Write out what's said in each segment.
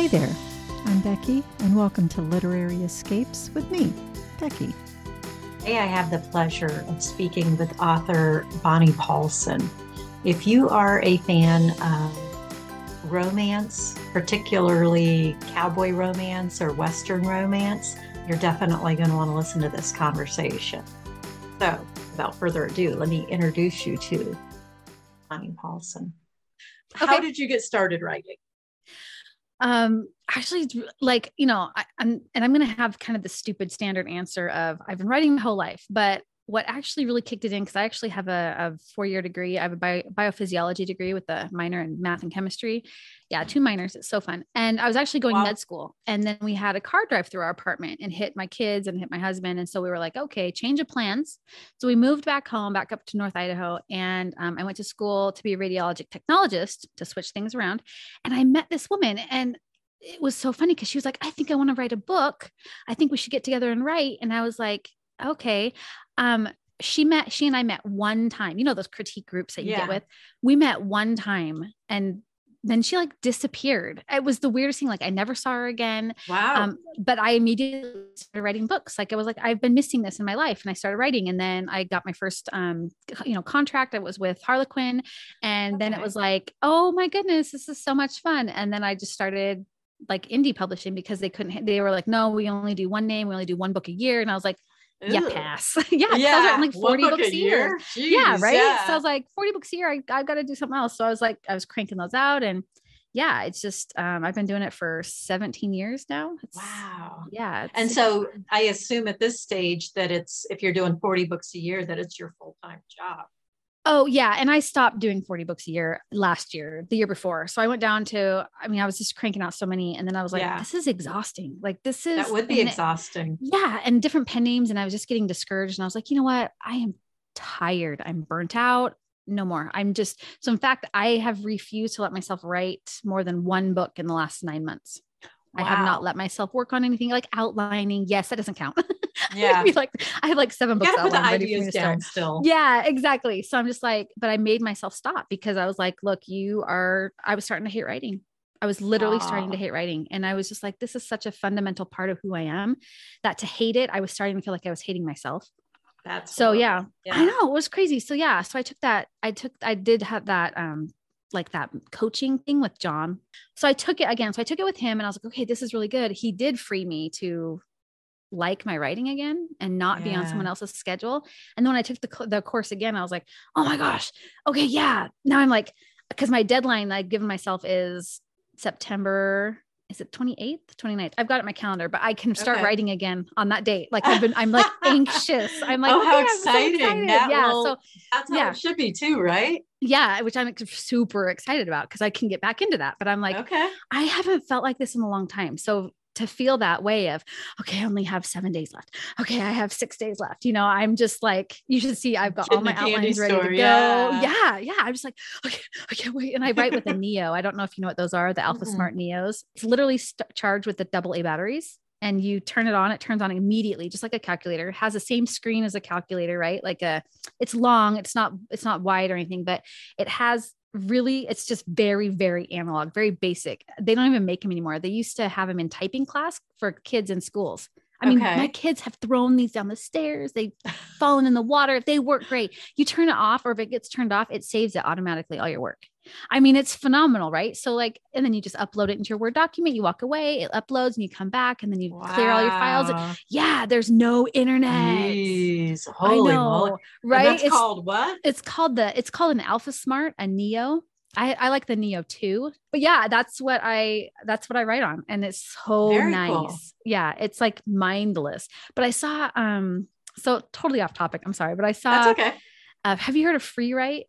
Hey there, I'm Becky, and welcome to Literary Escapes with me, Becky. Today, I have the pleasure of speaking with author Bonnie Paulson. If you are a fan of romance, particularly cowboy romance or Western romance, you're definitely going to want to listen to this conversation. So, without further ado, let me introduce you to Bonnie Paulson. How did you get started writing? Um, actually, like you know, I, I'm and I'm gonna have kind of the stupid standard answer of I've been writing my whole life, but what actually really kicked it in because I actually have a, a four year degree. I have a bio, biophysiology degree with a minor in math and chemistry. Yeah, two minors. It's so fun. And I was actually going Wow. med school, and then we had a car drive through our apartment and hit my kids and hit my husband, and so we were like, okay, change of plans. So we moved back home, back up to North Idaho, and um, I went to school to be a radiologic technologist to switch things around. And I met this woman, and it was so funny because she was like, I think I want to write a book. I think we should get together and write. And I was like, okay. Um, she met, she and I met one time, you know, those critique groups that you Yeah. get with. We met one time and then she like disappeared. It was the weirdest thing. Like I never saw her again. Wow. Um, but I immediately started writing books. Like I was like, I've been missing this in my life, and I started writing. And then I got my first, um, you know, contract. I was with Harlequin, and then it was like, oh my goodness, this is so much fun. And then I just started like indie publishing because they couldn't. They were like, no, we only do one name. We only do one book a year. And I was like, yeah, Ugh. pass. yeah. I was writing like one forty book books a year. Yeah, Jeez, right. yeah. So I was like, 40 books a year, I, I've got to do something else. So I was like, I was cranking those out. And yeah, it's just, um, I've been doing it for 17 years now. It's, wow. Yeah. And so. I assume at this stage that it's if you're doing 40 books a year, that it's your full-time job. Oh, yeah. And I stopped doing 40 books a year last year, the year before. So I went down to, I mean, I was just cranking out so many. And then I was like, Yeah. this is exhausting. Like, this is, That would be and it- exhausting. yeah and different pen names and i was just getting discouraged and i was like you know what i am tired i'm burnt out no more i'm just so in fact i have refused to let myself write more than one book in the last nine months i have not let myself work on anything like outlining yes that doesn't count Yeah. Like i have like seven books gotta the outlined ready for me ideas down still. Yeah, exactly. So I'm just like, but I made myself stop because I was like, look, you are, I was starting to hate writing. I was literally starting to hate writing. And I was just like, this is such a fundamental part of who I am that to hate it, I was starting to feel like I was hating myself. That's So yeah, Yeah. I know it was crazy. So yeah, so I took that, I took, I did have that, um, like that coaching thing with John. So I took it again. So I took it with him and I was like, okay, this is really good. He did free me to like my writing again and not be on someone else's schedule. And then when I took the, the course again, I was like, oh my gosh, okay, yeah. Now I'm like, because my deadline I've given myself is September. Is it 28th, 29th? I've got it in my calendar, but I can start Okay. writing again on that date. Like I've been, I'm like anxious. I'm like, oh, how so exciting. excited. That yeah. will- so that's how yeah. it should be too, right? yeah, which I'm super excited about because I can get back into that. But I'm like, okay. I haven't felt like this in a long time. So to feel that way of, okay, I only have seven days left. Okay, I have six days left. You know, I'm just like, you should see I've got all my outlines ready store, to go. yeah. Yeah. I'm just like, okay, I can't wait. And I write with a Neo. I don't know if you know what those are, the Alpha Mm-mm. Smart Neos. It's literally st- charged with the double A batteries. And you turn it on, it turns on immediately, just like a calculator. It has the same screen as a calculator, right? Like a, it's long, it's not, it's not wide or anything, but it has really it's just very very analog very basic. They don't even make them anymore. They used to have them in typing class for kids in schools. I mean Okay. my kids have thrown these down the stairs. They've fallen in the water. They work great. You turn it off or if it gets turned off it saves it automatically all your work i mean it's phenomenal right so like and then you just upload it into your word document you walk away it uploads and you come back and then you clear all your files Wow. yeah there's no internet Jeez. I know, moly. And right It's- called what? it's called the it's called an alpha smart a neo I, I like the neo too but yeah that's what i that's what i write on and it's so Very nice cool. yeah it's like mindless but i saw um so totally off topic i'm sorry but i saw That's okay. uh, have you heard of Freewrite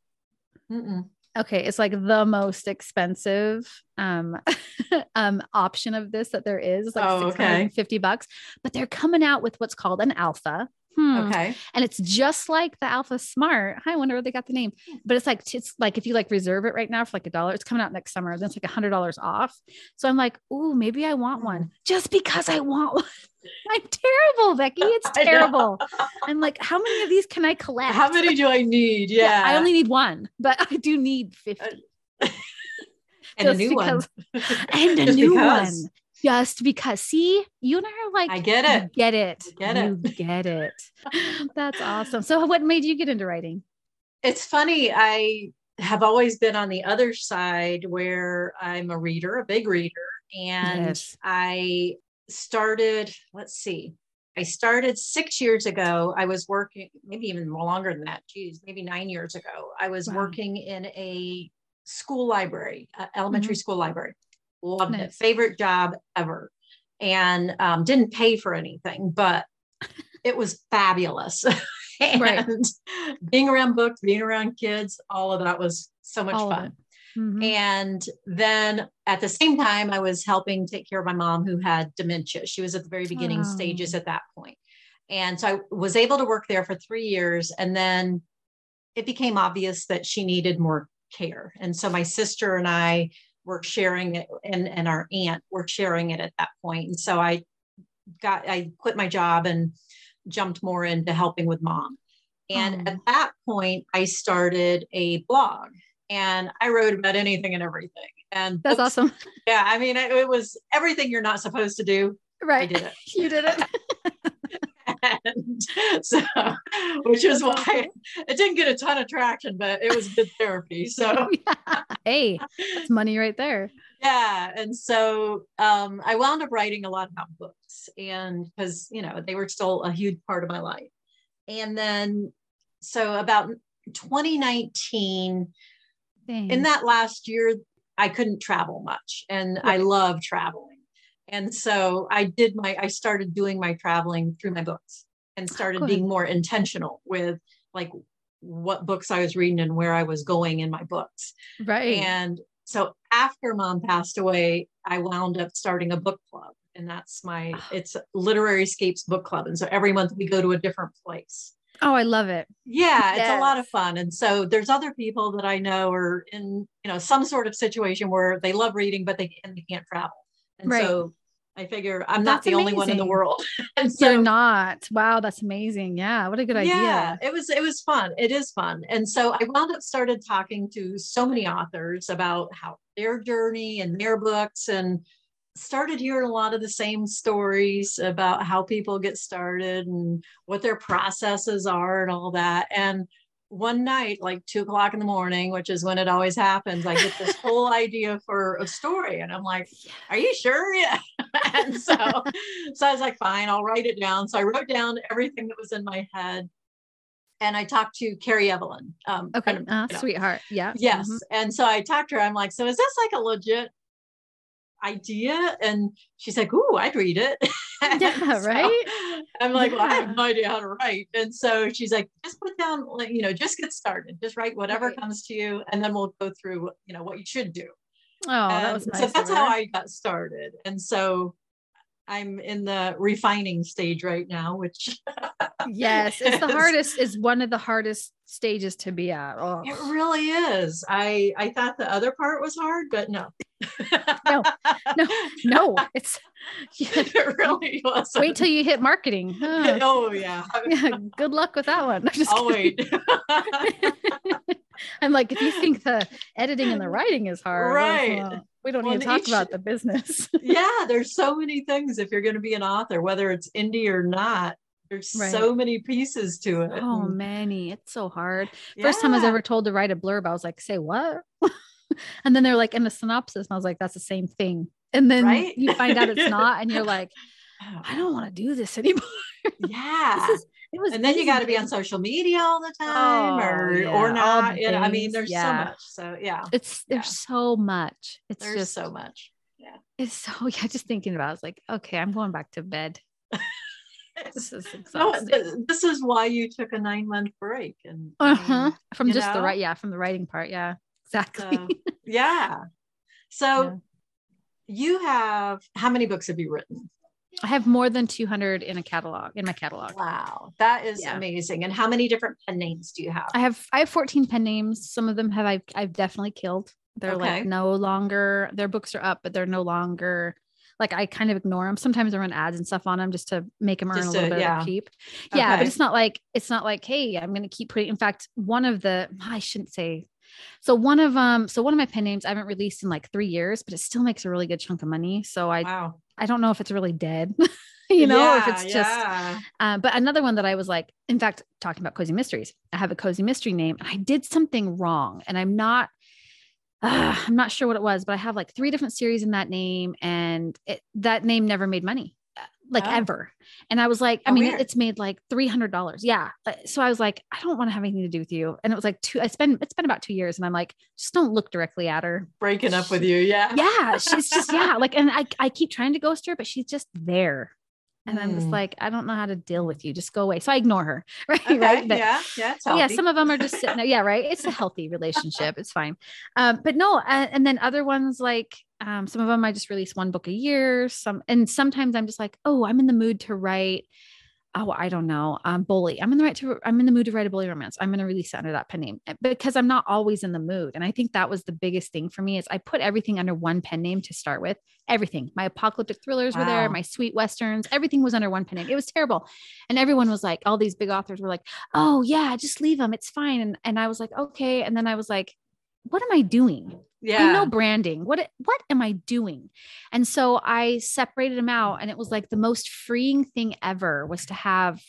Mm-mm. Okay it's like the most expensive um um option of this that there is It's like Oh, okay. 650 bucks but they're coming out with what's called an alpha Hmm. Okay. and it's just like the Alpha Smart. I wonder where they got the name, but it's like it's like if you like reserve it right now for like a dollar, it's coming out next summer. Then it's like a hundred dollars off. So I'm like, ooh, maybe I want one just because I want one. I'm terrible, Becky. It's terrible. I'm like, how many of these can I collect? How many do I need? Yeah. I only need one, but I do need 50. and a new because, one. and a Just new because. one. Just because. See, you and I are like, I get you it. get it. I get you it. get it. That's awesome. So, what made you get into writing? It's funny. I have always been on the other side where I'm a reader, a big reader. And Yes. I started, let's see, I started six years ago. I was working, maybe even longer than that. Geez, maybe nine years ago. I was Wow. working in a school library, uh, elementary school library. Loved it. Favorite job ever. And um, didn't pay for anything, but it was fabulous. and Right. being around books, being around kids, all of that was so much All fun. Mhm. And then at the same time, I was helping take care of my mom who had dementia. She was at the very beginning stages Oh. at that point. And so I was able to work there for three years. And then it became obvious that she needed more care. And so my sister and I were sharing it, and, and our aunt were sharing it at that point. And so I got, I quit my job and jumped more into helping with mom. And Oh. at that point, I started a blog and I wrote about anything and everything. And That's books- awesome. Yeah, I mean, it, it was everything you're not supposed to do. Right. I did it. You did it. and so, which is why it didn't get a ton of traction, but it was good therapy. So, hey, that's money right there. yeah. And so um, I wound up writing a lot about books and because, you know, they were still a huge part of my life. And then, so about 2019, in that last year, I couldn't travel much and I love traveling. And so I did my, I started doing my traveling through my books and started being more intentional with like what books I was reading and where I was going in my books. right. And so after mom passed away, I wound up starting a book club. And that's my, Ah. it's Literary Escapes Book Club. And so every month we go to a different place. oh, I love it. Yeah, it's a lot of fun. And so there's other people that I know are in, you know, some sort of situation where they love reading, but they and they can't travel. And Right. so I figure I'm not That's the only one in the world. and You're so not. Wow, that's amazing. Yeah. What a good idea. yeah, idea. it was it was fun. It is fun. And so I wound up started talking to so many authors about how their journey and their books and started hearing a lot of the same stories about how people get started and what their processes are and all that. And one night, like two o'clock in the morning, which is when it always happens, I get this whole idea for a story. And I'm like, are you sure? Yeah. and so, so I was like, fine, I'll write it down. So I wrote down everything that was in my head. And I talked to Carrie Evelyn. Um, Okay. kind of, Uh, you know, sweetot. Yeah. Yes. Mhm. And so I talked to her. I'm like, so is this like a legit idea? And she's like, ooh, I'd read it. Yeah, so right? I'm like, well, I have no idea how to write. And so she's like, just put down, like, you know, just get started. Just write whatever Right. comes to you. And then we'll go through, you know, what you should do. Oh, that was nice. so that's how. I got started. And so I'm in the refining stage right now, which Yes, it's the hardest. Is one of the hardest stages to be at. Oh, It really is. I I thought the other part was hard, but no. No, no, no. It's it really wasn't. wait till you hit marketing. Huh. oh yeah. Yeah, good luck with that one. I'm just I'll kidding. wait. I'm like, if you think the editing and the writing is hard, Right. well, we don't Well, need to talk each- about the business. yeah, there's so many things if you're going to be an author, whether it's indie or not. There's Right. so many pieces to it. oh, many. It's so hard. First time I was ever told to write a blurb, I was like, say what? and then they're like in the synopsis, and I was like, that's the same thing. And then Right? you find out it's not, and you're like, I don't want to do this anymore. Yeah. This is, it was and then you got to be on social media all the time Oh, or yeah, or not. You know, I mean, there's so much. So yeah, It's there's Yeah. so much. It's there's just so much. Yeah. It's so yeah. Just thinking about, it, I was like, okay, I'm going back to bed. This is exhausting. this is why you took a nine month break. And Uh mean, huh. From just the right, yeah, from the writing part, yeah, exactly. so, yeah. So Yeah. you have how many books have you written? I have more than 200 in a catalog in my catalog. Wow, that is Yeah. amazing. And how many different pen names do you have? I have I have 14 pen names. Some of them have I've, I've definitely killed. They're Okay. like no longer their books are up, but they're no longer like I kind of ignore them. Sometimes I run ads and stuff on them just to make them earn Just a little to- bit yeah. of keep. Yeah, but it's not like it's not like hey, I'm going to keep putting. In fact, one of the I shouldn't say So one of um, so one of my pen names I haven't released in like three years, but it still makes a really good chunk of money. So I Wow. I don't know if it's really dead, you know, or if it's just yeah. uh, but another one that I was like, in fact, talking about cozy mysteries, I have a cozy mystery name and I did something wrong and I'm not, uh, I'm not sure what it was, but I have like three different series in that name and it, that name never made money. Like Oh. ever. And I was like, I Oh, mean, weird. it's made like $300. Yeah. So I was like, I don't want to have anything to do with you. And it was like two, it's been, it's been about two years. And I'm like, just don't look directly at her. breaking up with you. Yeah. Yeah. She's just, yeah. Like, and I, I keep trying to ghost her, but she's just there. And I'm just Hmm. like, I don't know how to deal with you. Just go away. So I ignore her. Right. Okay. right. But yeah. Yeah. It's yeah, some of them are just sitting there. Yeah, right. It's a healthy relationship. It's fine. Um, but no, uh, and then other ones like um, some of them I just release one book a year. Some and sometimes I'm just like, oh, I'm in the mood to write. Oh, I don't know. Um, bully. I'm in the right to. I'm in the mood to write a bully romance. I'm going to release it under that pen name eh, because I'm not always in the mood. And I think that was the biggest thing for me is I put everything under one pen name to start with. Everything. My apocalyptic thrillers were there. My sweet westerns. Everything was under one pen name. It was terrible. And everyone was like, all these big authors were like, oh yeah, just leave them. It's fine. And and I was like, okay. And then I was like, what am I doing? yeah. I know branding. What what am I doing? And so I separated them out, and it was like the most freeing thing ever was to have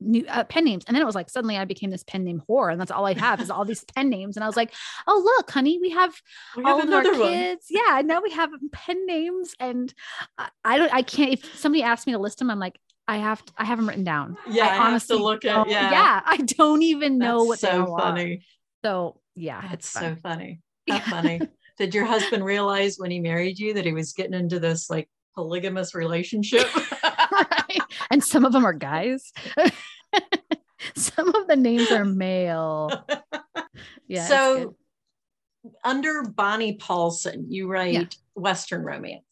new uh, pen names. And then it was like suddenly I became this pen name whore, and that's all I have is all these pen names. And I was like, oh look, honey, we have We all of our another one. kids. Yeah, now we have pen names, and I, I don't. I can't. If somebody asked me to list them, I'm like. I have to, I have them written down. Yeah, I have to honestly look at- yeah. yeah. I don't even know That's what so all are. funny. So yeah, That's it's so funny. How funny. Did your husband realize when he married you that he was getting into this like polygamous relationship? right? And some of them are guys. some of the names are male. Yeah. so under Bonnie Paulson, you write Western romance.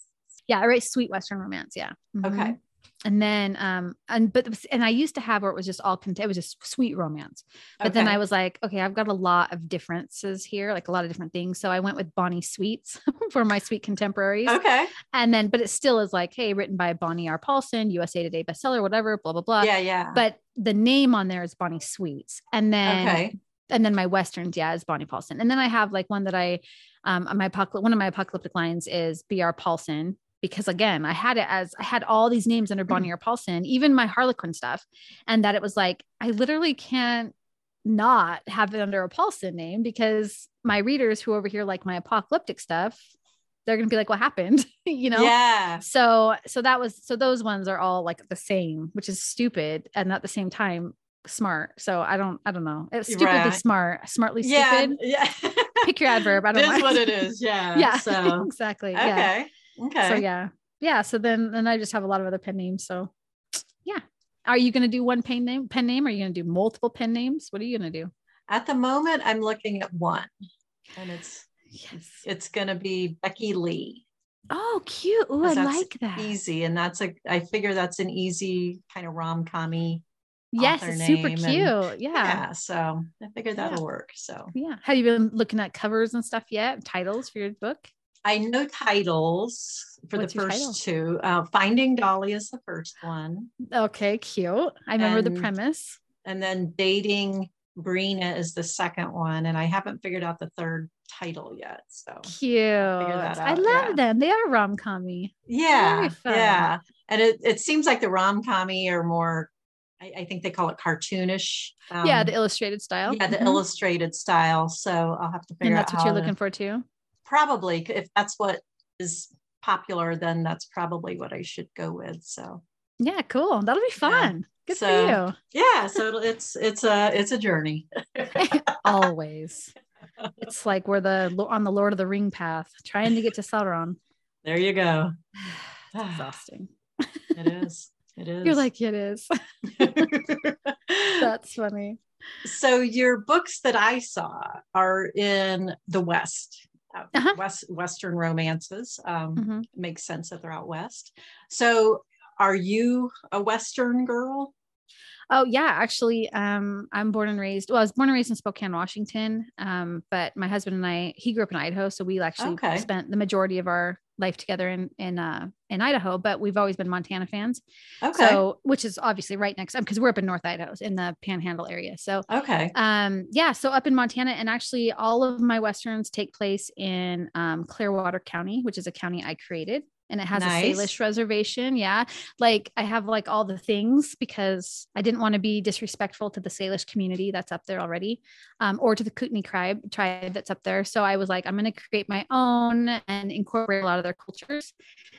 yeah, I write sweet Western romance. Yeah. Mhm. Okay. And then, um, and but and I used to have where it was just all content. It was just sweet romance. But then I was like, okay, I've got a lot of differences here, like a lot of different things. So I went with Bonnie Sweets for my sweet contemporaries. Okay. And then, but it still is like, hey, written by Bonnie R. Paulson, USA Today bestseller, whatever, blah, blah, blah. Yeah, yeah. But the name on there is Bonnie Sweets. And then okay. and then my westerns, yeah, is Bonnie Paulson. And then I have like one that I um my apocalyptic one of my apocalyptic lines is BR Paulson because again, I had it as I had all these names under Bonnie mm-hmm. R. Paulson, even my Harlequin stuff, and that it was like I literally can't not have it under a Paulson name because my readers who over here like my apocalyptic stuff, they're gonna be like, what happened? you know? Yeah. So so that was so those ones are all like the same, which is stupid and at the same time smart. So I don't I don't know. It's stupidly Right. smart, smartly Yeah. stupid. Yeah. Pick your adverb. I It don't is what it is. Yeah. yeah. So exactly. Yeah. Okay. So yeah. Yeah. So then then I just have a lot of other pen names. So yeah. Are you gonna do one pen name pen name? Are you gonna do multiple pen names? What are you gonna do? At the moment, I'm looking at one, and it's Yes. it's going to be Becky Lee. Oh, cute. Oh, I like that. Easy, and that's a. I figure that's an easy kind of rom commy. Yes, it's super cute. and- yeah. Yeah. So I figured that'll Yeah. work. So Yeah. Have you been looking at covers and stuff yet? Titles for your book? I know titles for What's the first title? two. Uh, Finding Dolly is the first one, Okay, cute. I remember the premise. and then Dating Brina is the second one, and I haven't figured out the third title yet. So Cute. I love yeah. them. They are rom commy. yeah, yeah, and it it seems like the rom commy are more. I, I think they call it cartoonish. yeah, um, the illustrated style. yeah, the Mhm. illustrated style. So I'll have to figure And out that's what you're to- looking for too. Probably, if that's what is popular, then that's probably what I should go with. So Yeah, cool. That'll be fun. Good So- yeah, so it's it's a it's a journey. Always. It's like we're the on the Lord of the Ring path, trying to get to Sauron. There you go. It's exhausting. It is. It is. You're like, it is. That's funny. so your books that I saw are in the West. Uh, Uh-huh. West Western romances. Um, Mhm. Makes sense that they're out west. So, are you a Western girl? Oh yeah, actually, um, I'm born and raised. Well, I was born and raised in Spokane, Washington. Um, but my husband and I, he grew up in Idaho, so we actually Okay. spent the majority of our life together in in uh in Idaho, but we've always been Montana fans. Okay. So, which is obviously right next because we're up in North Idaho in the Panhandle area. So, okay. um, yeah, so up in Montana, and actually all of my westerns take place in um, Clearwater County, which is a county I created and it has Nice. a Salish reservation. Yeah. Like I have like all the things because I didn't want to be disrespectful to the Salish community that's up there already, um, or to the Kootenai tribe tribe that's up there. So I was like, I'm going to create my own and incorporate a lot of their cultures.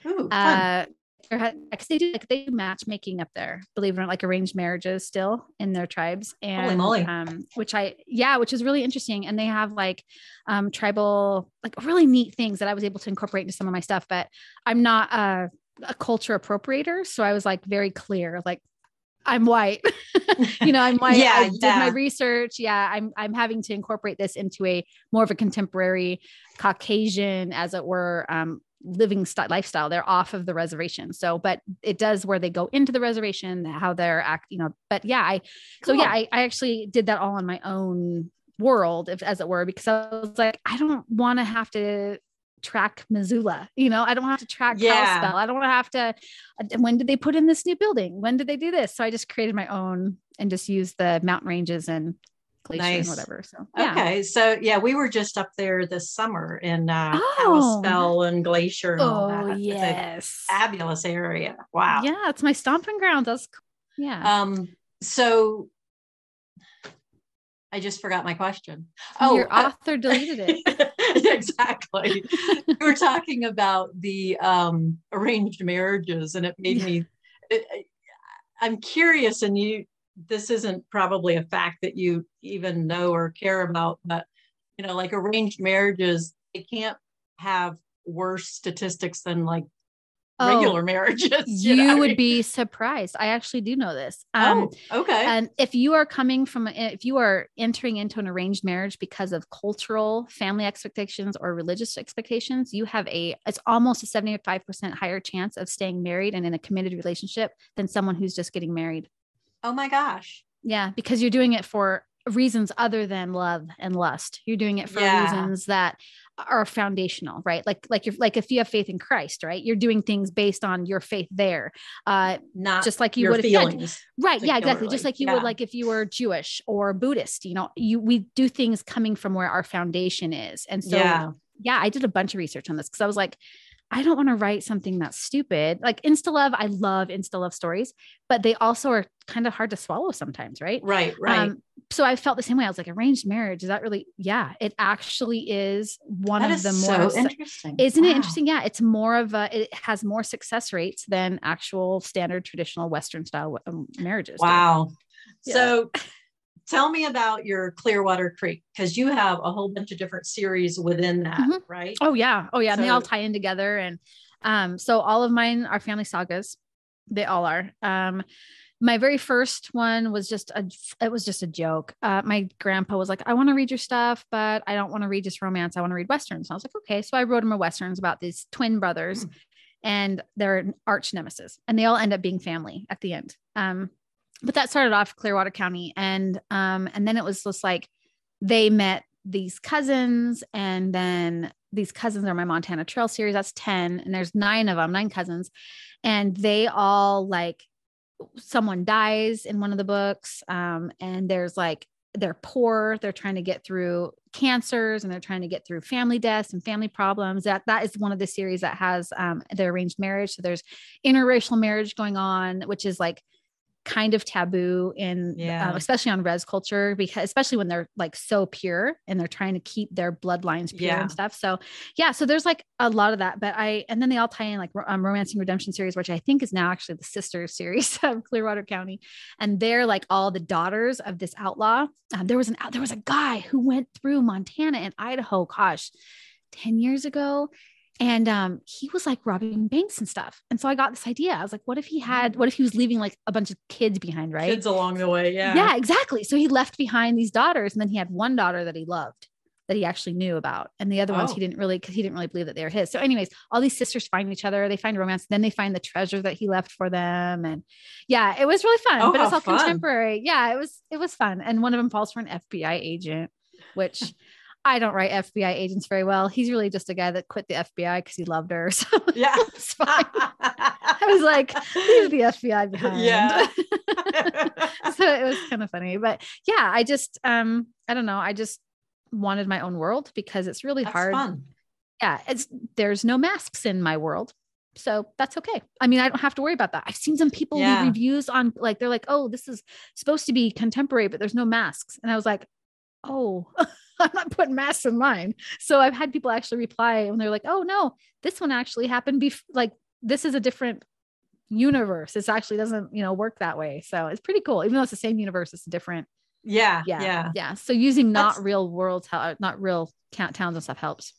Ooh. Uh, there had- 'cause they do like they do matchmaking up there, believe it or not, like arranged marriages still in their tribes. And moly. um, which I yeah, which is really interesting. And they have like um tribal, like really neat things that I was able to incorporate into some of my stuff. But I'm not a, a culture appropriator. So I was like very clear, like I'm white. you know, I'm white. Yeah, I did my research. Yeah, I'm I'm having to incorporate this into a more of a contemporary Caucasian, as it were, um, living style lifestyle. They're off of the reservation. So, but it does where they go into the reservation, how they're act, you know. But yeah, I so yeah, I, I actually did that all on my own world, if as it were, because I was like, I don't want to have to track Missoula. You know, I don't have to track Yeah. Kalispell. I don't want to have to. uh, When did they put in this new building? When did they do this? So I just created my own and just used the mountain ranges and glacier Nice. and whatever. So yeah. Okay, so yeah, we were just up there this summer in uh, Oh. Kalispell and Glacier and all Oh that. It's a yes. fabulous area. Wow. Yeah, it's my stomping ground. That's cool. yeah. Um. So I just forgot my question. Oh, your uh, author deleted it. exactly. we were talking about the um, arranged marriages, and it made Yeah. me. it- I'm curious, and you. This isn't probably a fact that you even know or care about, but you know, like arranged marriages, they can't have worse statistics than like Oh, regular marriages. You, know I would be surprised. I actually do know this. Um, oh, okay. and if you are coming from, if you are entering into an arranged marriage because of cultural family expectations or religious expectations, you have a, it's almost a 75% higher chance of staying married and in a committed relationship than someone who's just getting married. Oh my gosh. Yeah, because you're doing it for reasons other than love and lust. You're doing it for Yeah. reasons that are foundational, right? Like like you're like if you have faith in Christ, right? You're doing things based on your faith there. Uh Not just like you would feelings. right. Yeah, exactly. Just like you Yeah. would like if you were Jewish or Buddhist, you know, you we do things coming from where our foundation is. And so yeah. yeah, I did a bunch of research on this because I was like, I don't want to write something that's stupid. Like Insta Love, I love Insta Love stories, but they also are kind of hard to swallow sometimes, right? Right. Right. Um, so I felt the same way. I was like, arranged marriage, is that really? Yeah, it actually is one that of is the so more, su- interesting. isn't it interesting? Yeah, it's more of a, it has more success rates than actual standard traditional Western style um, marriages. Wow. Yeah. So tell me about your Clearwater Creek because you have a whole bunch of different series within that, Mhm. right? Oh yeah. Oh yeah. and they all tie in together. And um, so all of mine are family sagas. They all are. Um, my very first one was just a it was just a joke. Uh, my grandpa was like, I want to read your stuff, but I don't want to read just romance. I want to read westerns. And I was like, okay. So I wrote him a westerns about these twin brothers and their arch nemesis. And they all end up being family at the end. Um, but that started off Clearwater County. And um, and then it was just like they met these cousins and then these cousins are my Montana Trail series. That's 10. And there's nine of them, nine cousins. And they all like someone dies in one of the books. Um, and there's like they're poor, they're trying to get through cancers and they're trying to get through family deaths and family problems. That that is one of the series that has um the arranged marriage. So there's interracial marriage going on, which is like kind of taboo in Yeah. um, especially on res culture because especially when they're like so pure and they're trying to keep their bloodlines pure Yeah. and stuff so yeah so there's like a lot of that but i and then they all tie in like um, romancing redemption series which i think is now actually the sister series of clearwater county and they're like all the daughters of this outlaw um, there was an there was a guy who went through montana and idaho gosh 10 years ago and um, he was like robbing banks and stuff. And so I got this idea. I was like, what if he had, what if he was leaving like a bunch of kids behind, right? Kids along the way. Yeah. Yeah, exactly. So he left behind these daughters, and then he had one daughter that he loved that he actually knew about, and the other ones Oh. he didn't really because he didn't really believe that they were his. So, anyways, all these sisters find each other, they find romance, then they find the treasure that he left for them, and yeah, it was really fun. Oh, but it's all fun. contemporary. Yeah, it was it was fun, and one of them falls for an FBI agent, which. I don't write FBI agents very well. He's really just a guy that quit the FBI because he loved her. So Yeah. it's fine. I was like, leave the FBI behind. Yeah. so it was kind of funny. But yeah, I just um, I don't know. I just wanted my own world because it's really That's hard. fun. Yeah, it's there's no masks in my world. So that's okay. I mean, I don't have to worry about that. I've seen some people Yeah. leave reviews on like they're like, oh, this is supposed to be contemporary, but there's no masks. And I was like, oh, I'm not putting masks in mine. So I've had people actually reply and they're like, oh no, this one actually happened bef- like this is a different universe. This actually doesn't, you know, work that way. So it's pretty cool. Even though it's the same universe, it's different. Yeah. Yeah. Yeah. Yeah. So using not That's- real worlds, how not real count towns and stuff helps.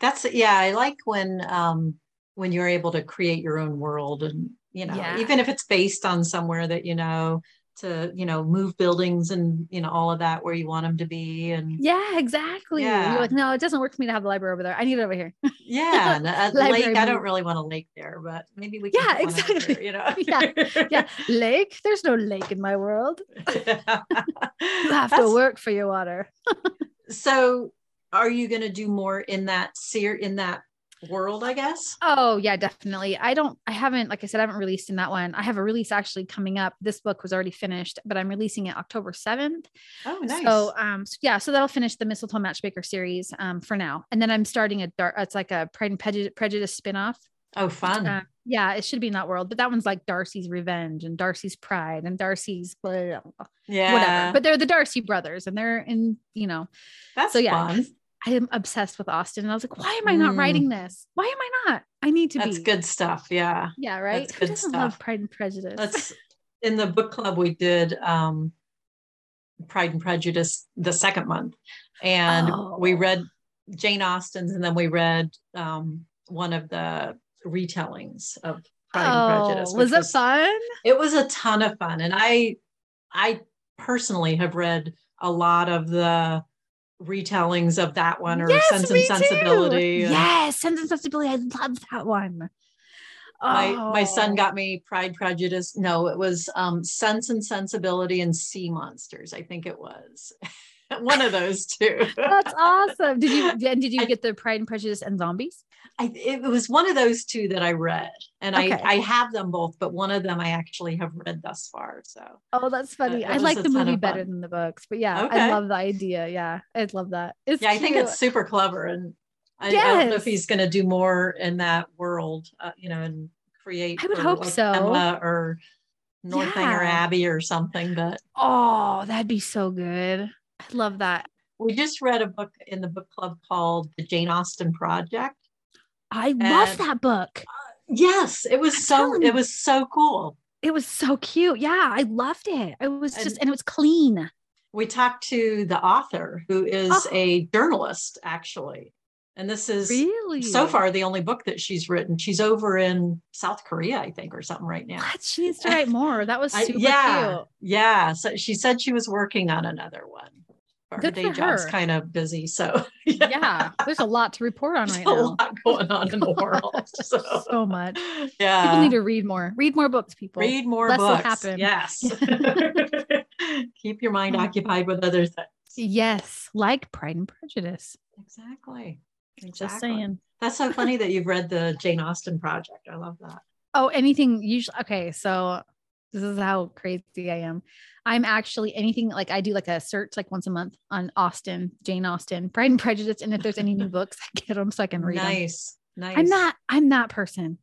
That's yeah, I like when um when you're able to create your own world and you know, Yeah. even if it's based on somewhere that you know to, you know, move buildings and you know all of that where you want them to be and Yeah, exactly. Yeah. You're like, no, it doesn't work for me to have the library over there. I need it over here. yeah, a lake. I don't really want a lake there, but maybe we can Yeah, put one over exactly. you know. Yeah, yeah. Lake? There's no lake in my world. You have to work for your water. So, are you going to do more in that seer in that world? I guess. Oh, yeah, definitely. I don't, I haven't, like I said, I haven't released in that one. I have a release actually coming up. This book was already finished, but I'm releasing it October 7th. Oh, nice. So, um, so yeah, so that'll finish the Mistletoe Matchmaker series um, for now. And then I'm starting a dark, it's like a Pride and Prejudice, Prejudice spinoff. oh, fun. Uh, yeah, it should be in that world, but that one's like Darcy's Revenge and Darcy's Pride and Darcy's blah, blah, blah, yeah. whatever. But they're the Darcy brothers and they're in, you know, that's so yeah, fun. I am obsessed with Austen. And I was like, why am I not Mm. writing this? Why am I not? I need to That's be. good stuff. Yeah. Yeah, right. That's Who good doesn't love. Pride and Prejudice? That's in the book club we did um Pride and Prejudice the second month. And we Oh. read Jane Austen's and then we read um one of the retellings of Pride and Prejudice. oh, was it fun? It was a ton of fun. And I I personally have read a lot of the retellings of that one or Yes, Sense and. Sensibility. Yes, Sense and Sensibility. I love that one. my my son Oh. got me pride prejudice no it was um sense and sensibility and sea monsters i think it was one of those two That's awesome. Did you and did you get the Pride and Prejudice and Zombies? I, it was one of those two that i read and Okay. i i have them both but one of them i actually have read thus far so Oh, that's funny. I like the movie better fun. than the books, but yeah, I love the idea. Yeah, I love that. It's yeah i think it's super clever and I, I don't know if he's going to do more in that world uh, you know and create I would hope like, so. Emma or northanger Yeah. abbey or something but Oh, that'd be so good. I love that. we just read a book in the book club called the jane austen project I love that book. Yes, it was I'm so it was so cool. It was so cute. Yeah, I loved it. It was just And- and it was clean. We talked to the author who is Oh. a journalist actually. And this is Really? so far the only book that she's written. She's over in South Korea, I think, or something right now. What? She needs to write more. That was I- super yeah, cute. yeah. So she said she was working on another one. Her Good day job's kind of busy. So Yeah, there's a lot to report on there's right a lot going on in the world. So, So much. yeah. People need to read more. Read more books, people. read more less books. happen. Yes. Keep your mind Mm. occupied with other things. Yes, like Pride and Prejudice. Exactly. Just saying. That's so funny that you've read the Jane Austen project. I love that. Oh, anything usually okay, so this is how crazy I am. I'm actually anything like I do like a search like once a month on Austen, Jane Austen, Pride and Prejudice, and if there's any new books, I get them so I can read them. Nice. Nice. I'm not. I'm that person.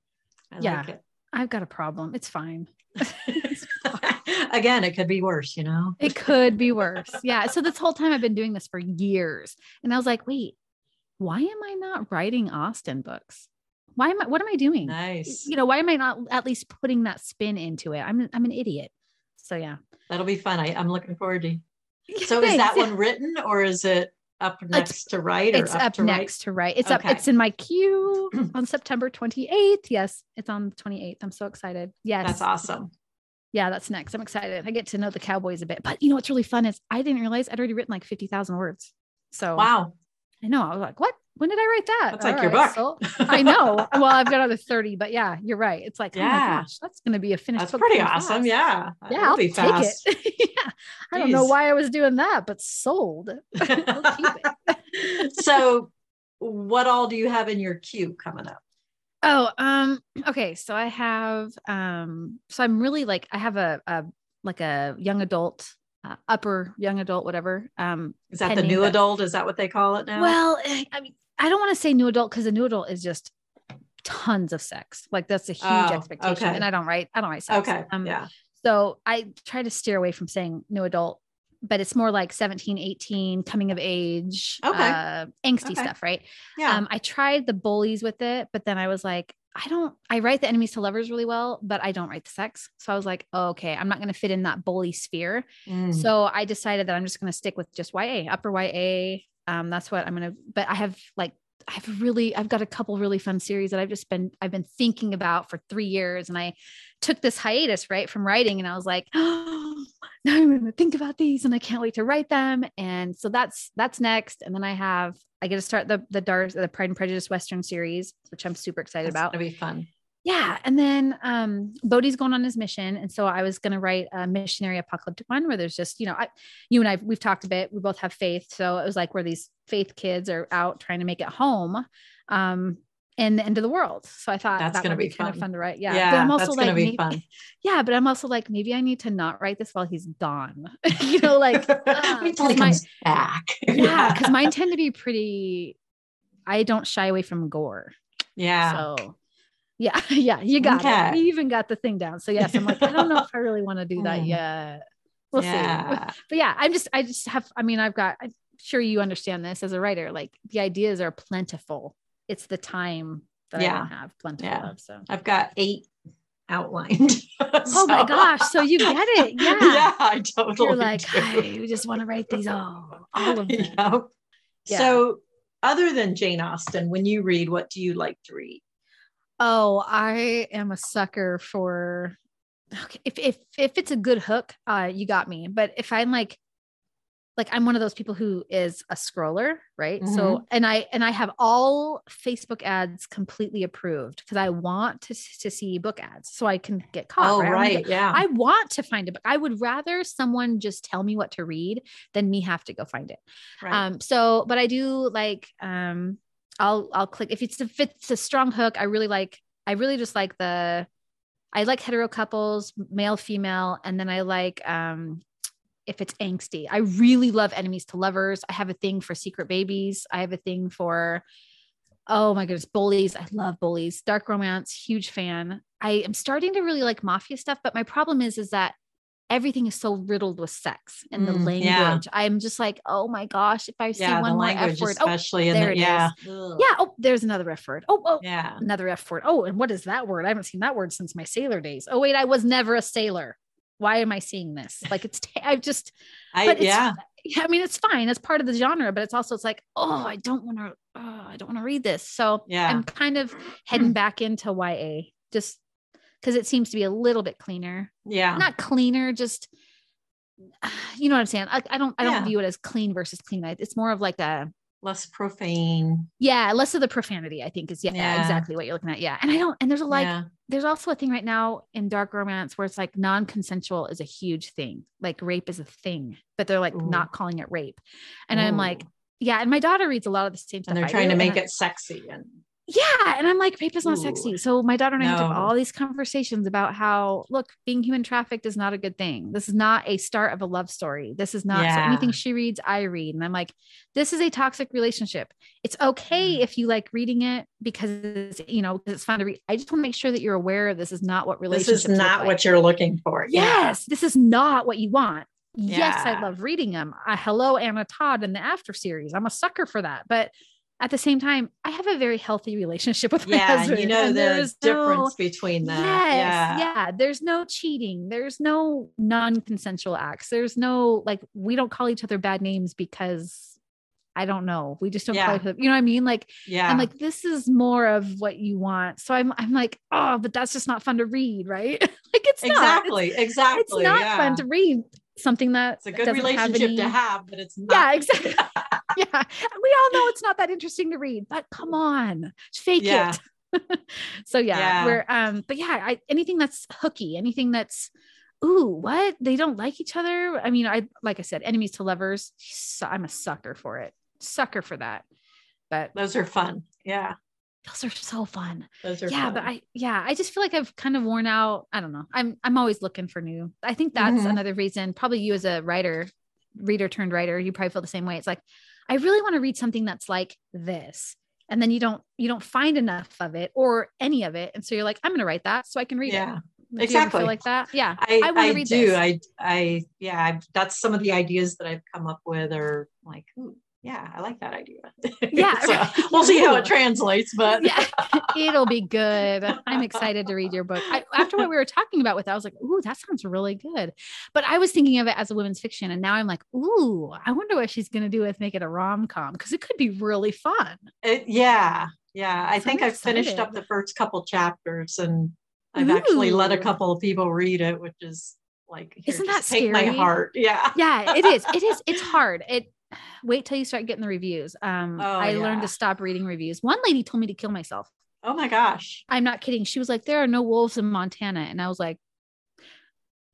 I yeah. like I've got a problem. It's fine. it. Again, it could be worse, you know? It could be worse. Yeah. So this whole time I've been doing this for years, and I was like, wait, why am I not writing Austen books? Why am I? What am I doing? Nice. You know, why am I not at least putting that spin into it? I'm I'm an idiot. So yeah. That'll be fun. I, I'm looking forward to So is that one written or is it up next to write or It's up, to write? next to write. It's up. It's in my queue on September 28th. Yes, it's on the 28th. I'm so excited. Yes. That's awesome. Yeah, that's next. I'm excited. I get to know the Cowboys a bit. But you know what's really fun is I didn't realize I'd already written like 50,000 words. So Wow. I know. I was like, what? When did I write that? That's like All your right, book. so- I know. Well, I've got another 30, but yeah, you're right. It's like, oh my Yeah. gosh, that's going to be a finished That's book pretty pretty awesome. fast. Yeah. Yeah, I'll be take fast. it. yeah. I don't know why I was doing that, but sold. We'll keep it. so, what all do you have in your queue coming up? Oh, um, okay. So I have, um, so I'm really like, I have a, a like a young adult, uh, upper young adult, whatever. Um, Is that the new but- adult? Is that what they call it now? Well, eh, I mean, I don't want to say new adult because a new adult is just tons of sex. Like that's a huge Oh, expectation, okay. and I don't write. I don't write sex. okay. Um, yeah. So I try to steer away from saying new adult, but it's more like 17, 18, coming of age, Okay. uh, angsty Okay. stuff, right? Yeah. Um, I tried the bullies with it, but then I was like, I don't, I write the enemies to lovers really well, but I don't write the sex. So I was like, oh, okay, I'm not going to fit in that bully sphere. Mm. So I decided that I'm just going to stick with just YA, upper YA. Um, that's what I'm going to, but I have like, I have really, I've got a couple really fun series that I've just been, I've been thinking about for three years. And I took this hiatus, right, from writing. And I was like, oh, now I'm going to think about these and I can't wait to write them. And so that's, that's next. And then I have, I get to start the, the dark, the Pride and Prejudice Western series, which I'm super excited That's about gonna be fun. Yeah and then um bodhi's going on his mission and so i was going to write a missionary apocalyptic one where there's just you know I, you and i we've talked a bit we both have faith so it was like where these faith kids are out trying to make it home um in the end of the world so i thought That's that gonna would be, be kind of fun. to write yeah, Yeah, but i'm also that's like gonna be maybe- fun. yeah but i'm also like maybe i need to not write this while he's gone you know like uh, till he 'cause my- comes back. yeah because mine tend to be pretty i don't shy away from gore yeah. so yeah, yeah, you got Okay. it. You even got the thing down. So yes, I'm like, I don't know if I really want to do that Hmm. yet. We'll see. But yeah, I'm just, I just have, I mean, I've got, I'm sure you understand this as a writer, like the ideas are plentiful. It's the time that I don't have plentiful Yeah. of. So, I've got eight outlined. oh my gosh. So you get it. Yeah. yeah, I totally You're like, do. I just want to write these all, all of them. Yeah. So, other than Jane Austen, when you read, what do you like to read? Oh, I am a sucker for okay, if if if it's a good hook, uh you got me. But if I'm like like I'm one of those people who is a scroller, right? Mm-hmm. So and I and I have all Facebook ads completely approved because I want to to see book ads so I can get caught. oh, right? I right. get- yeah. I want to find a book. I would rather someone just tell me what to read than me have to go find it. right. Um, so, but I do like, um, I'll, I'll click if it's, if it's a strong hook. I really like, I really just like the, I like hetero couples, male, female. And then I like, um, if it's angsty, I really love enemies to lovers. I have a thing for secret babies. I have a thing for, oh my goodness, bullies. I love bullies. Dark romance, huge fan. I am starting to really like mafia stuff, but my problem is, is that everything is so riddled with sex and the Mm, language. yeah. I'm just like, oh my gosh, if I see yeah, one more language, F word, oh, especially in there the, it is. yeah. yeah, oh, there's another F word. Oh, oh, Yeah. another F word. Oh, and what is that word? I haven't seen that word since my sailor days. Oh, wait, I was never a sailor. Why am I seeing this? Like it's, I've just, I, but it's, yeah. yeah, I mean, it's fine. It's part of the genre, but it's also, it's like, oh, I don't want to, oh, I don't want to read this. So Yeah. I'm kind of heading back into YA just because it seems to be a little bit cleaner. Yeah. Not cleaner, just, you know what I'm saying? I, I don't, I don't Yeah. view it as clean versus clean. I- It's more of like a, Less profane. yeah, less of the profanity, I think is yeah, Yeah. exactly what you're looking at. Yeah. And I don't, and there's a like, yeah. there's also a thing right now in dark romance where it's like non-consensual is a huge thing. Like rape is a thing, but they're like Ooh. not calling it rape. And I'm like, yeah. And my daughter reads a lot of the same stuff. and they're I trying do, to make I- it sexy and yeah. And I'm like, rape is not Ooh. sexy. So my daughter and I have have all these conversations about how, look, being human trafficked is not a good thing. This is not a start of a love story. This is not so anything she reads, I read. And I'm like, this is a toxic relationship. It's okay Mm. if you like reading it because it's, you know, it's fun to read. I just want to make sure that you're aware this is not what relationships this is not like. what you're looking for. Yeah. Yes, this is not what you want. Yes, I love reading them. Uh, hello, Anna Todd in the After series. I'm a sucker for that. But at the same time, I have a very healthy relationship with my Yeah. husband. You know and the there's difference No, between that. yes, yeah. yeah. There's no cheating. There's no non-consensual acts. There's no like we don't call each other bad names because I don't know. We just don't call each other. You know what I mean? Like Yeah. I'm like, this is more of what you want. So I'm I'm like, oh, but that's just not fun to read, right? like it's not. It's- exactly. exactly. it's not yeah. fun to read something that It's a good relationship any- to have, but it's not. Yeah, exactly. yeah, we all know it's not that interesting to read, but come on, fake Yeah. it. so yeah, Yeah. we're um, but yeah, I anything that's hooky, anything that's ooh, what they don't like each other. I mean, I like I said, enemies to lovers. I'm a sucker for it. sucker for that. But those are fun. Yeah. Those are so fun. Those are yeah, fun. but I yeah, I just feel like I've kind of worn out. I don't know. I'm I'm always looking for new. I think that's Mhm. another reason. Probably you as a writer, reader turned writer, you probably feel the same way. It's like I really want to read something that's like this. And then you don't you don't find enough of it or any of it. And so you're like, I'm gonna write that so I can read yeah. it. Do you exactly. feel like that? Yeah. I, I I, wanna read do. this. I, I, yeah, I've, that's some of the ideas that I've come up with are like, ooh, yeah, I like that idea. Yeah, So, we'll see how it translates, but yeah, it'll be good. I'm excited to read your book. I, after what we were talking about with, it, I was like, "Ooh, that sounds really good." But I was thinking of it as a women's fiction, and now I'm like, "Ooh, I wonder what she's gonna do with make it a rom com because it could be really fun." it, yeah, yeah. I So think I've finished up the first couple chapters and I've actually let a couple of people read it, which is like, Isn't that take my heart. Yeah. Yeah, it is. It is. It's hard. It. Wait till you start getting the reviews. Um, Oh, I learned to stop reading reviews. One lady told me to kill myself. Oh my gosh. I'm not kidding. She was like, "There are no wolves in Montana," and I was like,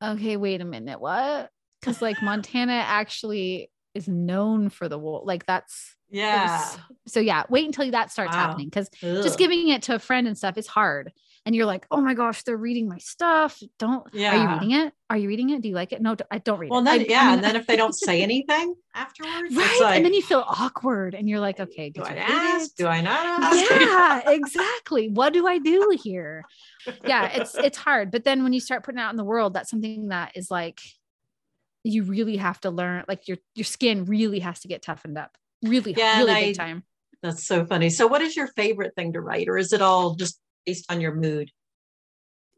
"Okay, wait a minute, what?" Because like Montana actually is known for the wolf. Like that's Yeah. so- So yeah, wait until that starts Wow. happening because Ugh. just giving it to a friend and stuff is hard. And you're like, oh my gosh, they're reading my stuff. Don't. yeah. Are you reading it? Are you reading it? Do you like it? No, I don't read Well, it. then, I- I yeah. mean- and then if they don't say anything afterwards, right, like, and then you feel awkward, and you're like, okay, do I ask? it? Do I not ask? yeah exactly what do i do here yeah it's it's hard but then when you start putting it out in the world that's something that is like you really have to learn like your your skin really has to get toughened up really Yeah, really big I- time That's so funny. So, what is your favorite thing to write, or is it all just based on your mood?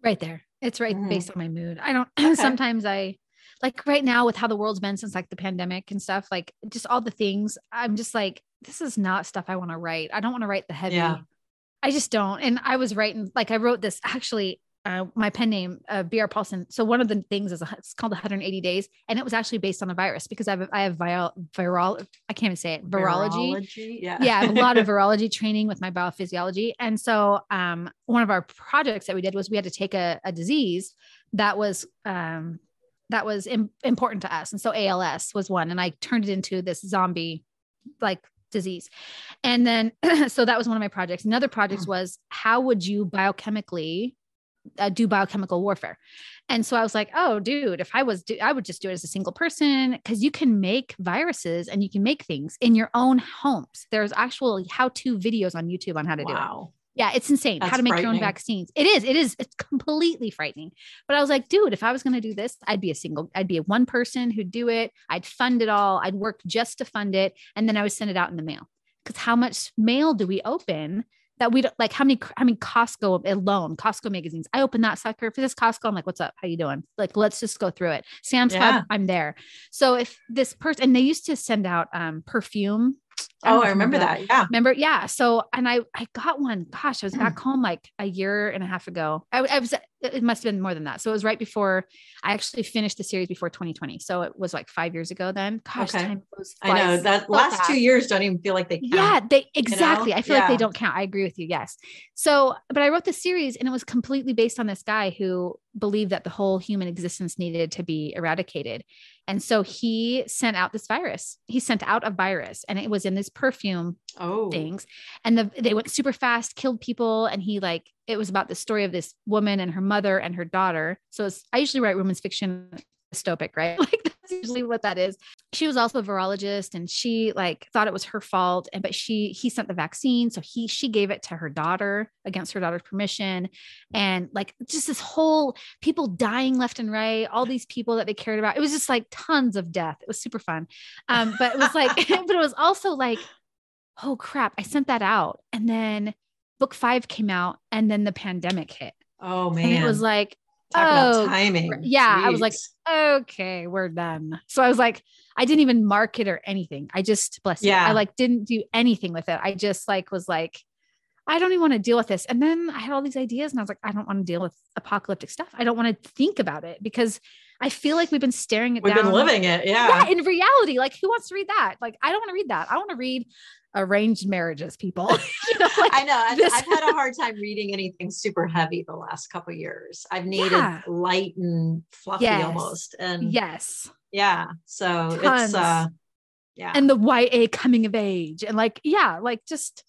right there it's right Mhm. based on my mood i don't Okay. sometimes i like right now with how the world's been since like the pandemic and stuff like just all the things i'm just like this is not stuff i want to write i don't want to write the heavy Yeah. I just don't. And I was writing, like I wrote this actually, uh, my pen name, uh, BR Paulson. So one of the things is a, it's called 180 days. And it was actually based on a virus because I have, I have viral, viral, I can't even say it, virology. Virology, Yeah. Yeah, I have a lot of virology training with my biophysiology. And so um, one of our projects that we did was we had to take a, a disease that was um, that was Im- important to us. And so ALS was one. And I turned it into this zombie like disease. And then so that was one of my projects. Another project was how would you biochemically uh, do biochemical warfare? And so I was like, oh, dude, if I was, do- I would just do it as a single person because you can make viruses and you can make things in your own homes. There's actual how to videos on YouTube on how to do it. Yeah, it's insane how to make your own vaccines. It is, it is, it's completely frightening. But I was like, dude, if I was going to do this, I'd be a single, I'd be a one person who'd do it. I'd fund it all. I'd work just to fund it. And then I would send it out in the mail. Because how much mail do we open that we don't like? How many, how many Costco alone, Costco magazines? I open that sucker. If it's Costco, I'm like, what's up? How you doing? Like, let's just go through it. Sam's Yeah. Club, I'm there. So if this person, and they used to send out um, perfume. Oh, I remember that. Yeah. Remember? Yeah. So, and I, I got one. Gosh, I was Mm. back home like a year and a half ago. I, I was, it must have been more than that. So it was right before I actually finished the series before 2020. So it was like five years ago then. Gosh, Okay. I know that so last two years don't even feel like they count. Yeah, they exactly. I feel like they don't count. I agree with you. Yes. So, but I wrote the series and it was completely based on this guy who believed that the whole human existence needed to be eradicated. And so he sent out this virus. He sent out a virus and it was in this perfume Oh. things and the, they went super fast killed people and he like it was about the story of this woman and her mother and her daughter so it's, i usually write women's fiction dystopic right like that's usually what that is she was also a virologist and she like thought it was her fault and but she he sent the vaccine so he she gave it to her daughter against her daughter's permission and like just this whole people dying left and right all these people that they cared about it was just like tons of death it was super fun um but it was like but it was also like oh crap, I sent that out. And then book five came out and then the pandemic hit. Oh man. And it was like, Talk oh, about timing. yeah, I was like, okay, we're done. So I was like, I didn't even market or anything. I just bless you. Yeah. I like didn't do anything with it. I just like was like, I don't even want to deal with this. And then I had all these ideas and I was like, I don't want to deal with apocalyptic stuff. I don't want to think about it because I feel like we've been staring it we've down. been living it. Yeah, Yeah. in reality, like who wants to read that? Like, I don't want to read that. I want to read arranged marriages, people. you know, like, I know. I've, this- I've had a hard time reading anything super heavy the last couple years. I've needed Yeah. light and fluffy Yes. almost. And yes. yeah. So Tons. it's uh Yeah. and the YA coming of age and like yeah, like just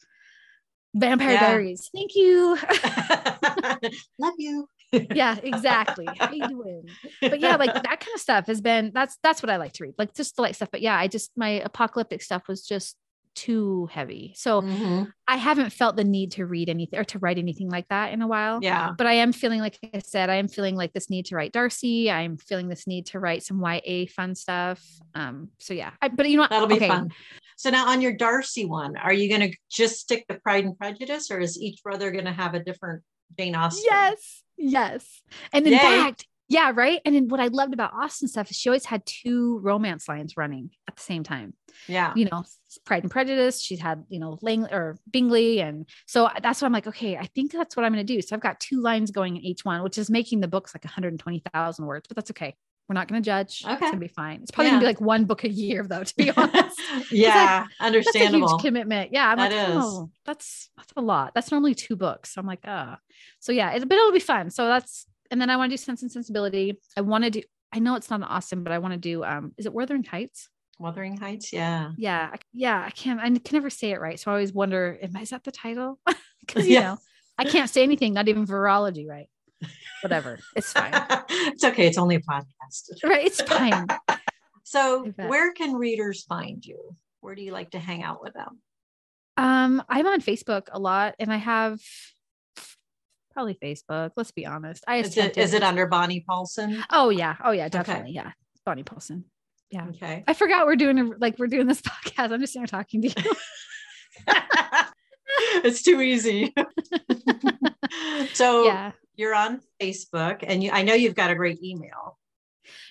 Vampire Yeah. Diaries. Thank you. Love you. Yeah, exactly. How you doing? But yeah, like that kind of stuff has been that's that's what I like to read. Like just the light stuff. But yeah, I just my apocalyptic stuff was just too heavy. So Mhm. I haven't felt the need to read anything or to write anything like that in a while. Yeah. But I am feeling like I said, I am feeling like this need to write Darcy. I'm feeling this need to write some YA fun stuff. Um, so yeah. I, but you know what? That'll be Okay. fun. So now on your Darcy one, are you going to just stick to Pride and Prejudice or is each brother going to have a different Jane Austen? Yes. Yes. And in Yay. fact, yeah, right. And then what I loved about Austen stuff is she always had two romance lines running at the same time. Yeah. You know, Pride and Prejudice. She's had, you know, Lang or Bingley. And so that's what I'm like, okay, I think that's what I'm going to do. So I've got two lines going in each one, which is making the books like 120,000 words, but that's okay. We're not going to judge. Okay. It's going to be fine. It's probably going to be like one book a year, though, to be honest. yeah. That's a understandable. huge commitment. Yeah. I'm That like, is. oh, that's that's a lot. That's normally two books. So I'm like, ah. So yeah, it, but it'll be fun. So that's and then I want to do Sense and Sensibility. I want to do. I know it's not Austen, but I want to do. Um, is it Wuthering Heights? Wuthering Heights. Yeah. Yeah, I, yeah. I can't. I can never say it right. So I always wonder, am is that the title? Because you Yeah. know, I can't say anything, not even virology, right? Whatever. It's fine. it's okay. It's only a podcast. right. It's fine. So where can readers find you? Where do you like to hang out with them? Um, I'm on Facebook a lot, and I have probably Facebook. Let's be honest. I Is it, is it under Bonnie Paulson? Oh yeah. Oh yeah, definitely. Yeah. Bonnie Paulson. Yeah. Okay. I forgot we're doing a, like we're doing this podcast. I'm just here talking to you. it's too easy. so yeah. You're on Facebook and you I know you've got a great email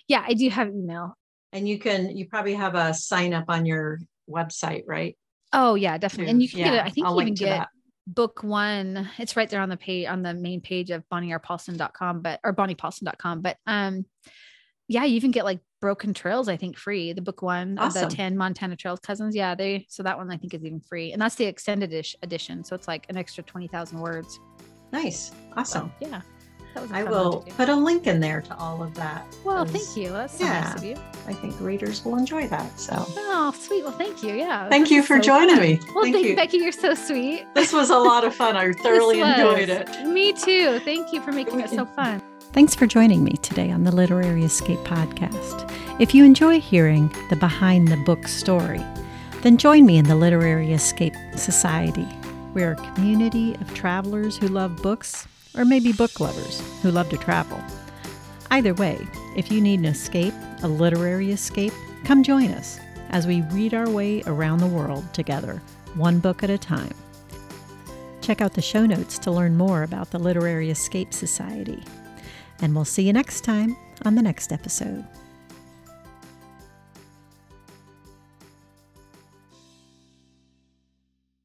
Yeah, I do have email. and you can you probably have a sign up on your website, right? Oh yeah, definitely. And you can get it. I think I'll you to get that. book one. It's right there on the page on the main page of bonnierpaulson.com, but or bonniepaulson.com. But um yeah, you even get like Broken Trails, I think, free. The book one of the 10 Montana Trails cousins. Yeah, they so that one I think is even free. And that's the extended ish edition. So it's like an extra 20,000 words. Nice. So Awesome. yeah. That was a I fun one will put a link in there to all of that. Well, thank you. That's so yeah. nice of you. I think readers will enjoy that. So Oh, sweet. Well, thank you. Yeah. thank you for so joining fun. me. Well, thank thank you. Becky. You're so sweet. This was a lot of fun. I thoroughly enjoyed it. Me too. Thank you for making it so fun. Thanks for joining me today on the Literary Escape podcast. If you enjoy hearing the behind the book story, then join me in the Literary Escape Society. We're a community of travelers who love books, or maybe book lovers who love to travel. Either way, if you need an escape, a literary escape, come join us as we read our way around the world together, one book at a time. Check out the show notes to learn more about the Literary Escape Society. And we'll see you next time on the next episode.